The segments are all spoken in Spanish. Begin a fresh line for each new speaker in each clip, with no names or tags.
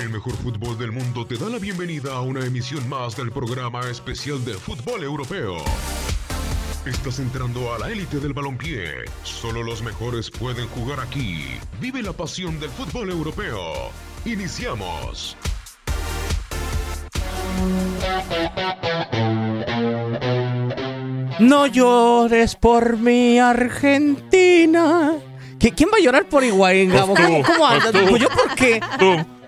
El mejor fútbol del mundo te da la bienvenida a una emisión más del programa especial de fútbol europeo. Estás entrando a la élite del balompié. Solo los mejores pueden jugar aquí. Vive la pasión del fútbol europeo. Iniciamos.
No llores por mi Argentina. ¿Qui- ¿Quién va a llorar por Higuaín, Gabo?
Pues
¿Cómo, cómo
pues
andas?
tú.
Yo, ¿por qué?
Tú.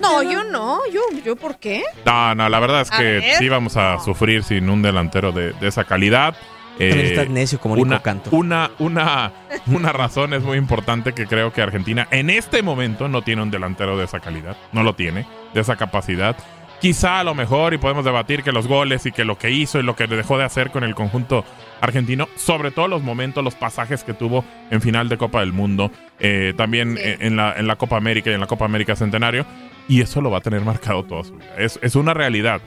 No, yo no. Yo, yo ¿por qué?
No, no, la verdad es que
ver.
sí vamos a sufrir sin un delantero de, de esa calidad.
También
Eh,
estás necio como Nico
una,
Canto.
una, una, una razón es muy importante que creo que Argentina en este momento no tiene un delantero de esa calidad. No lo tiene, de esa capacidad. Quizá a lo mejor, y podemos debatir que los goles y que lo que hizo y lo que dejó de hacer con el conjunto argentino, sobre todo los momentos, los pasajes que tuvo en final de Copa del Mundo, eh, también
Sí.
en, la, en la Copa América y en la Copa América Centenario, y eso lo va a tener marcado toda su vida. Es, es una realidad.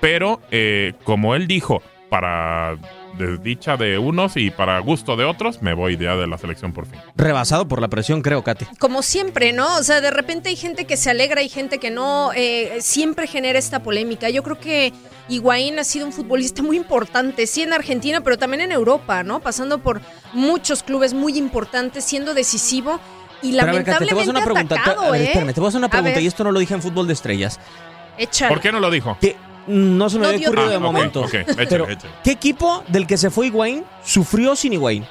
Pero, eh, como él dijo, para desdicha de unos y para gusto de otros, me voy ya de la selección por fin.
Rebasado por la presión, creo, Katia.
Como siempre, ¿no? O sea, de repente hay gente que se alegra y gente que no. eh, siempre genera esta polémica. Yo creo que Higuaín ha sido un futbolista muy importante, sí en Argentina, pero también en Europa, ¿no? Pasando por muchos clubes muy importantes, siendo decisivo. Y
Pero a ver, Katia, te voy a hacer
lamentablemente
pregunta. A ver,
¿eh?
espérame, te voy a hacer una pregunta y esto no lo dije en Fútbol de Estrellas.
Échale.
¿Por qué no lo dijo?
Que no se me
No
había ocurrido de
tiempo.
momento. Pero,
échale.
¿qué equipo del que se fue Higuaín sufrió sin Higuaín?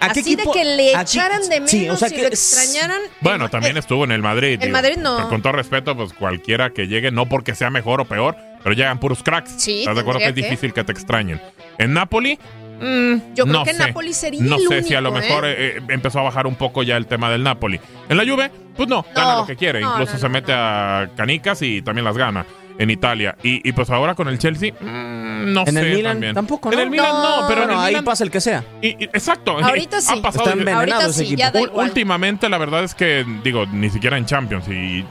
¿A qué
Así de
equipo-
que le
a
echaran de menos
sí, o sea
y
que
lo
es-
extrañaran.
Bueno,
Eh,
también estuvo en el Madrid.
el Madrid no.
Con todo respeto, pues cualquiera que llegue, no porque sea mejor o peor, pero llegan puros cracks.
Sí,
¿Estás de acuerdo que es
tendría que.
difícil que te extrañen? En Napoli, mm,
Yo creo
no
que
sé.
Napoli sería
No
el
sé si a lo
único,
mejor
¿eh?
eh, eh, empezó a bajar un poco ya el tema del Napoli. En la Juve, pues no, gana
No,
lo que quiere.
no,
Incluso
no,
se
no,
mete
no.
a canicas y también las gana en Italia. Y, y pues ahora con el Chelsea, mm, no
En
sé
el Milan
también.
tampoco,
En
¿no?
el Milan no,
No.
pero en
Bueno,
el
ahí
Milan-
pasa el que sea.
y- y- exacto.
Ahorita sí.
Ha pasado
Está
Ahorita sí,
equipo.
ya da
Ul-
igual.
Últimamente, la verdad es que, digo, ni siquiera en Champions. Y, y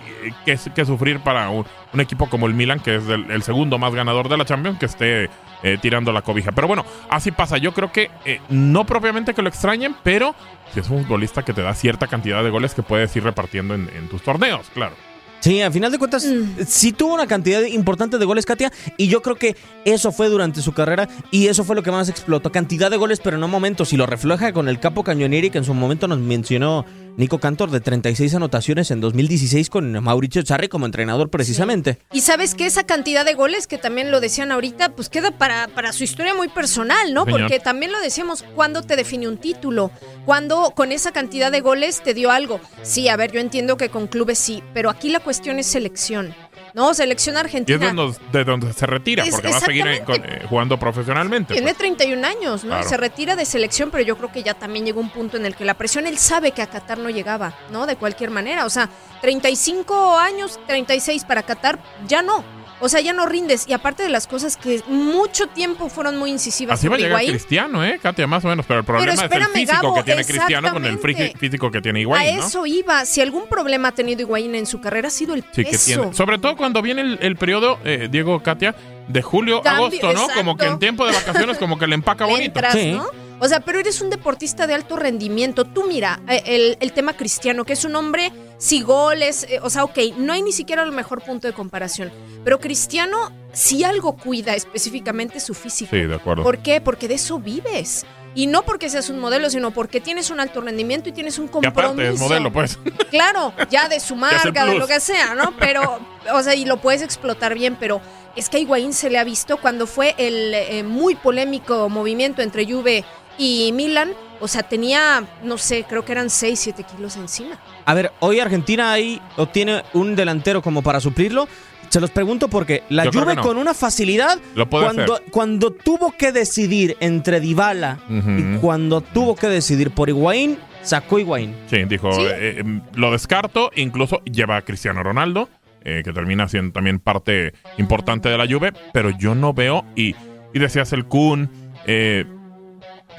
que, que sufrir para un, un equipo como el Milan, que es del- el segundo más ganador de la Champions, que esté eh, tirando la cobija. Pero bueno, así pasa. Yo creo que eh, no propiamente que lo extrañen, pero si es un futbolista que te da cierta cantidad de goles que puedes ir repartiendo en, en tus torneos, claro.
Sí, al final de cuentas,
Mm.
sí tuvo una cantidad importante de goles, Katia, y yo creo que eso fue durante su carrera y eso fue lo que más explotó. Cantidad de goles, pero no momentos, y lo refleja con el capo Cañonieri, que en su momento nos mencionó Nico Cantor, de 36 anotaciones en 2016 con Mauricio Sarri como entrenador precisamente.
Y sabes que esa cantidad de goles, que también lo decían ahorita, pues queda para, para su historia muy personal, ¿no?
Señor.
Porque también lo decíamos, ¿cuándo te define un título? ¿Cuándo con esa cantidad de goles te dio algo? Sí, a ver, yo entiendo que con clubes sí, pero aquí la cuestión es selección, ¿no? Selección
Y es
argentina.
de donde, de donde se retira,
Es-
porque va a seguir eh, con- eh, jugando profesionalmente.
Tiene
pues.
31 años, ¿no?
Claro.
Se retira de selección, pero yo creo que ya también llegó un punto en el que la presión, él sabe que a Qatar no llegaba, ¿no? De cualquier manera. O sea, 35 años, 36 para Qatar, ya no. O sea, ya no rindes. Y aparte de las cosas que mucho tiempo fueron muy incisivas
Así va a llegar
Higuaín,
Cristiano, ¿eh? Katia, más o menos. Pero el problema es el físico
Gabo,
que tiene Cristiano con el físico que tiene
a
Higuaín, ¿no?
eso iba. Si algún problema ha tenido Higuaín en su carrera ha sido el
Sí, que
peso.
tiene. Sobre todo cuando viene el, el periodo, eh, Diego Katia, de julio a
Cambio,
agosto, ¿no? Como que en tiempo de vacaciones, como que le empaca bonito.
entras,
Sí.
¿no? O sea, pero eres un deportista de alto rendimiento. Tú mira, eh, el, el tema cristiano, que es un hombre, si goles, eh, o sea, ok, no hay ni siquiera el mejor punto de comparación. Pero Cristiano, si algo cuida específicamente es su físico.
Sí, de acuerdo.
¿Por qué? Porque de eso vives. Y no porque seas un modelo, sino porque tienes un alto rendimiento y tienes un compromiso.
aparte es modelo, pues.
Claro, ya de su marca, de lo que sea, ¿no? Pero, o sea, y lo puedes explotar bien, pero es que a Higuaín se le ha visto cuando fue el eh, muy polémico movimiento entre Juve y Milan, o sea, tenía, no sé, creo que eran 6, 7 kilos encima.
A ver, hoy Argentina ahí o tiene un delantero como para suplirlo. Se los pregunto porque la
Yo
Juve
no.
con una facilidad
Lo puede
cuando,
hacer.
cuando tuvo que decidir entre Dybala y cuando tuvo que decidir por Higuaín, sacó Higuaín.
Sí, dijo,
¿Sí?
eh, eh, lo descarto, incluso lleva a Cristiano Ronaldo, eh, que termina siendo también parte importante de la Juve, pero yo no veo, y, y decías el Kun, eh,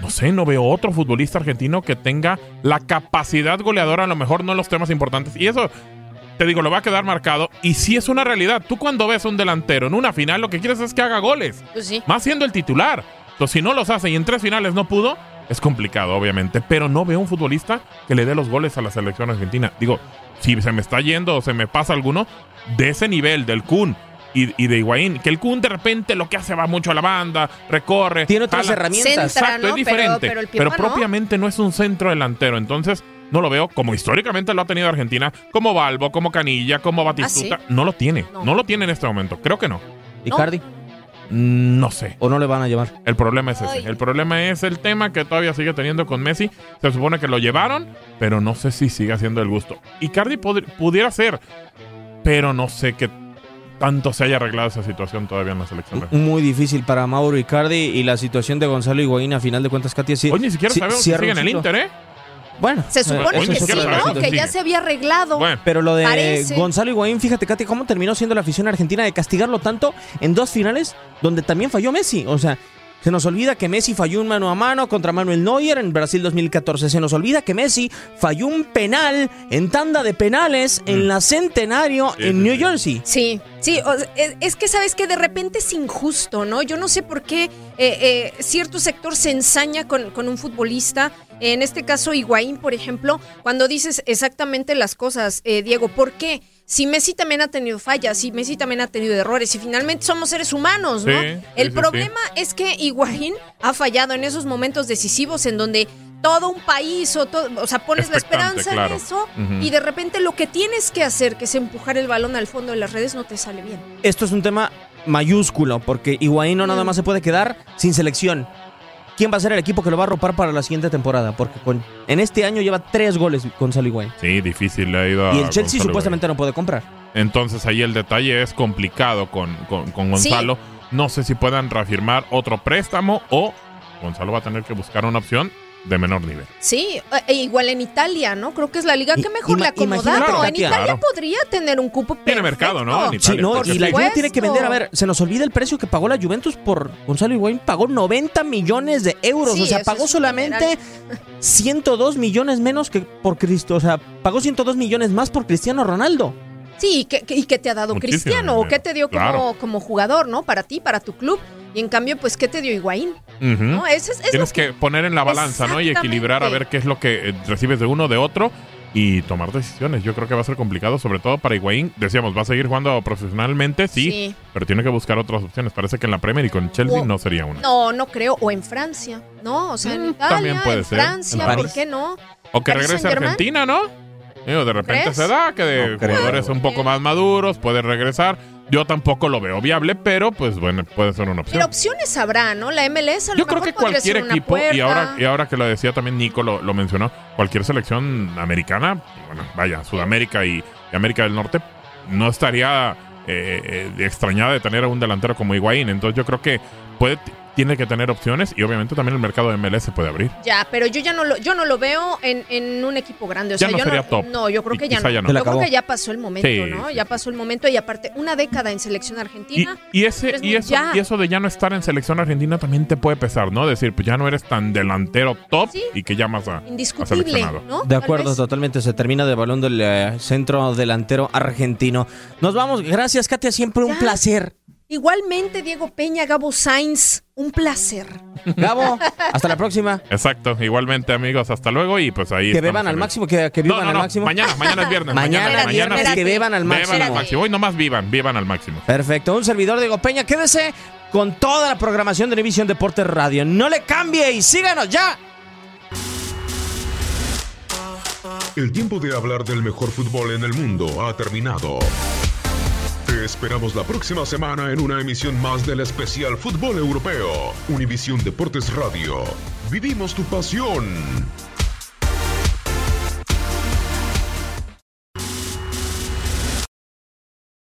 no sé, no veo otro futbolista argentino que tenga la capacidad goleadora, a lo mejor no en los temas importantes, y eso... Te digo, lo va a quedar marcado. Y sí es una realidad. Tú cuando ves a un delantero en una final, lo que quieres es que haga goles.
Pues sí.
Más siendo el titular. Entonces, si no los hace y en tres finales no pudo, es complicado, obviamente, pero no veo un futbolista que le dé los goles a la selección argentina. Digo, si se me está yendo o se me pasa alguno, de ese nivel, del Kun y, y de Higuaín, que el Kun de repente lo que hace va mucho a la banda, recorre.
Tiene otras
jala.
herramientas.
Centra,
Exacto,
¿no?
es diferente.
pero el
pero
Piojo no.
propiamente no es un centro delantero. Entonces, no lo veo como históricamente lo ha tenido Argentina, como Balbo, como Canilla, como Batistuta. No lo tiene. No.
No.
lo tiene en este momento. Creo que no.
Icardi.
Mm, No sé.
¿O no le van a llevar?
El problema es ese.
Ay.
El problema es el tema que todavía sigue teniendo con Messi. Se supone que lo llevaron, pero no sé si sigue haciendo el gusto. Icardi pod- pudiera ser, pero no sé qué tanto se haya arreglado esa situación todavía en la selección.
Muy difícil para Mauro Icardi y la situación de Gonzalo Higuaín a final de cuentas, Katia, sí.
Hoy ni siquiera sabemos si sigue en el. Inter, ¿eh?
Bueno,
Se
eh,
supone que sí, ¿no?
si
Que ya se había arreglado.
Bueno,
Pero lo de
Parece.
Gonzalo Higuaín, fíjate, Katy, cómo terminó siendo la afición argentina de castigarlo tanto en dos finales donde también falló Messi. O sea, se nos olvida que Messi falló un mano a mano contra Manuel Neuer en Brasil 2014. Se nos olvida que Messi falló un penal en tanda de penales en
Mm.
la Centenario
Sí,
en
sí,
New
sí.
Jersey.
Sí, sí, es que sabes que de repente es injusto, ¿no? Yo no sé por qué eh, eh, cierto sector se ensaña con, con un futbolista, en este caso Higuaín, por ejemplo, cuando dices exactamente las cosas, eh, Diego, ¿por qué? Si Messi también ha tenido fallas, si Messi también ha tenido errores, y finalmente somos seres humanos, ¿no?
Sí,
El
sí,
problema es que Higuaín ha fallado en esos momentos decisivos en donde todo un país o, todo, o sea, pones la esperanza
claro.
en eso y de repente lo que tienes que hacer, que es empujar el balón al fondo de las redes, no te sale bien.
Esto es un tema mayúsculo porque Higuaín no nada
Mm.
más se puede quedar sin selección. ¿Quién va a ser el equipo que lo va a ropar para la siguiente temporada? Porque con, en este año lleva tres goles Gonzalo Higuaín.
sí, difícil le ha ido a
Y el Chelsea
Gonzalo
supuestamente no puede comprar.
Entonces ahí el detalle es complicado con, con, con Gonzalo. No sé si puedan reafirmar otro préstamo o Gonzalo va a tener que buscar una opción de menor nivel.
Sí, e- e igual en Italia, ¿no? Creo que es la liga
I-
que mejor le
imagínate,
acomodado. en. Italia
Claro.
podría tener un cupo
Tiene mercado, ¿no? En.
Sí, no, y la. Juve tiene que vender. A ver, se nos olvida el precio que pagó la Juventus por Gonzalo Higuaín. Pagó 90 millones de euros.
Sí,
o sea, pagó solamente 102 millones menos que por Cristo. O sea, pagó 102 millones más por Cristiano Ronaldo.
Sí, ¿y qué, qué- y qué te ha dado
Muchísimo
Cristiano? ¿O qué te dio como,
claro.
como jugador, ¿no? Para ti, para tu club. Y en cambio, pues, ¿qué te dio Higuaín?
Tienes que poner en la balanza, ¿no? Y equilibrar a ver qué es lo que eh, recibes de uno, de otro y tomar decisiones. Yo creo que va a ser complicado, sobre todo para Higuaín. Decíamos, va a seguir jugando profesionalmente, sí,
Sí.
pero tiene que buscar otras opciones. Parece que en la Premier y con Chelsea
O-
no sería una.
No, no creo. O en Francia, ¿no? O sea, en
Mm,
Italia,
también puede
en
ser.
Francia,
En
¿por qué no?
O que
Paris
regrese a. Argentina, ¿no? Digo, de repente
¿Crees?
se da que de
No creo.
jugadores un poco más maduros pueden regresar. Yo tampoco lo veo viable, pero pues bueno, puede ser una opción.
Pero opciones habrá, ¿no? La MLS a lo
Yo creo que cualquier equipo, y ahora, y ahora que lo decía también Nico, lo, lo mencionó, cualquier selección americana, bueno, vaya, Sudamérica y, y América del Norte, no estaría eh, eh, extrañada de tener a un delantero como Higuaín. Entonces yo creo que puede, tiene que tener opciones y obviamente también el mercado de MLS se puede abrir.
Ya, pero yo ya no lo, yo no lo veo en, en un equipo grande. O
Ya
sea,
no
yo
sería
no,
top.
no, yo creo
Y
que ya no.
ya no.
Se le
Yo creo
acabó.
que ya pasó el momento,
Sí,
¿no?
sí,
ya pasó el momento y aparte una década en selección argentina.
y ese
Pero es
y eso,
ya.
y eso de ya no estar en selección argentina también te puede pesar, ¿no? Decir, pues ya no eres tan delantero top
Sí.
y que llamas a, a
indiscutible,
seleccionado.
¿no?
De acuerdo, totalmente. Se termina de balón del eh, centro delantero argentino. Nos vamos. Gracias, Katia. Siempre un placer.
Igualmente, Diego Peña, Gabo Sainz, un placer.
Gabo, hasta la próxima.
Exacto, igualmente amigos, hasta luego y pues ahí
Que beban al máximo, que, que
No,
vivan
no,
al
no,
máximo.
mañana, mañana es viernes.
Mañana,
mañana,
viernes,
mañana
que beban al
Beban al
máximo.
máximo. Hoy nomás vivan, vivan al máximo.
Perfecto, un servidor Diego Peña. Quédese con toda la programación de Univisión Deportes Radio. No le cambie y síganos ya.
El tiempo de hablar del mejor fútbol en el mundo ha terminado. Te esperamos la próxima semana en una emisión más del especial Fútbol Europeo. Univisión Deportes Radio. Vivimos tu pasión.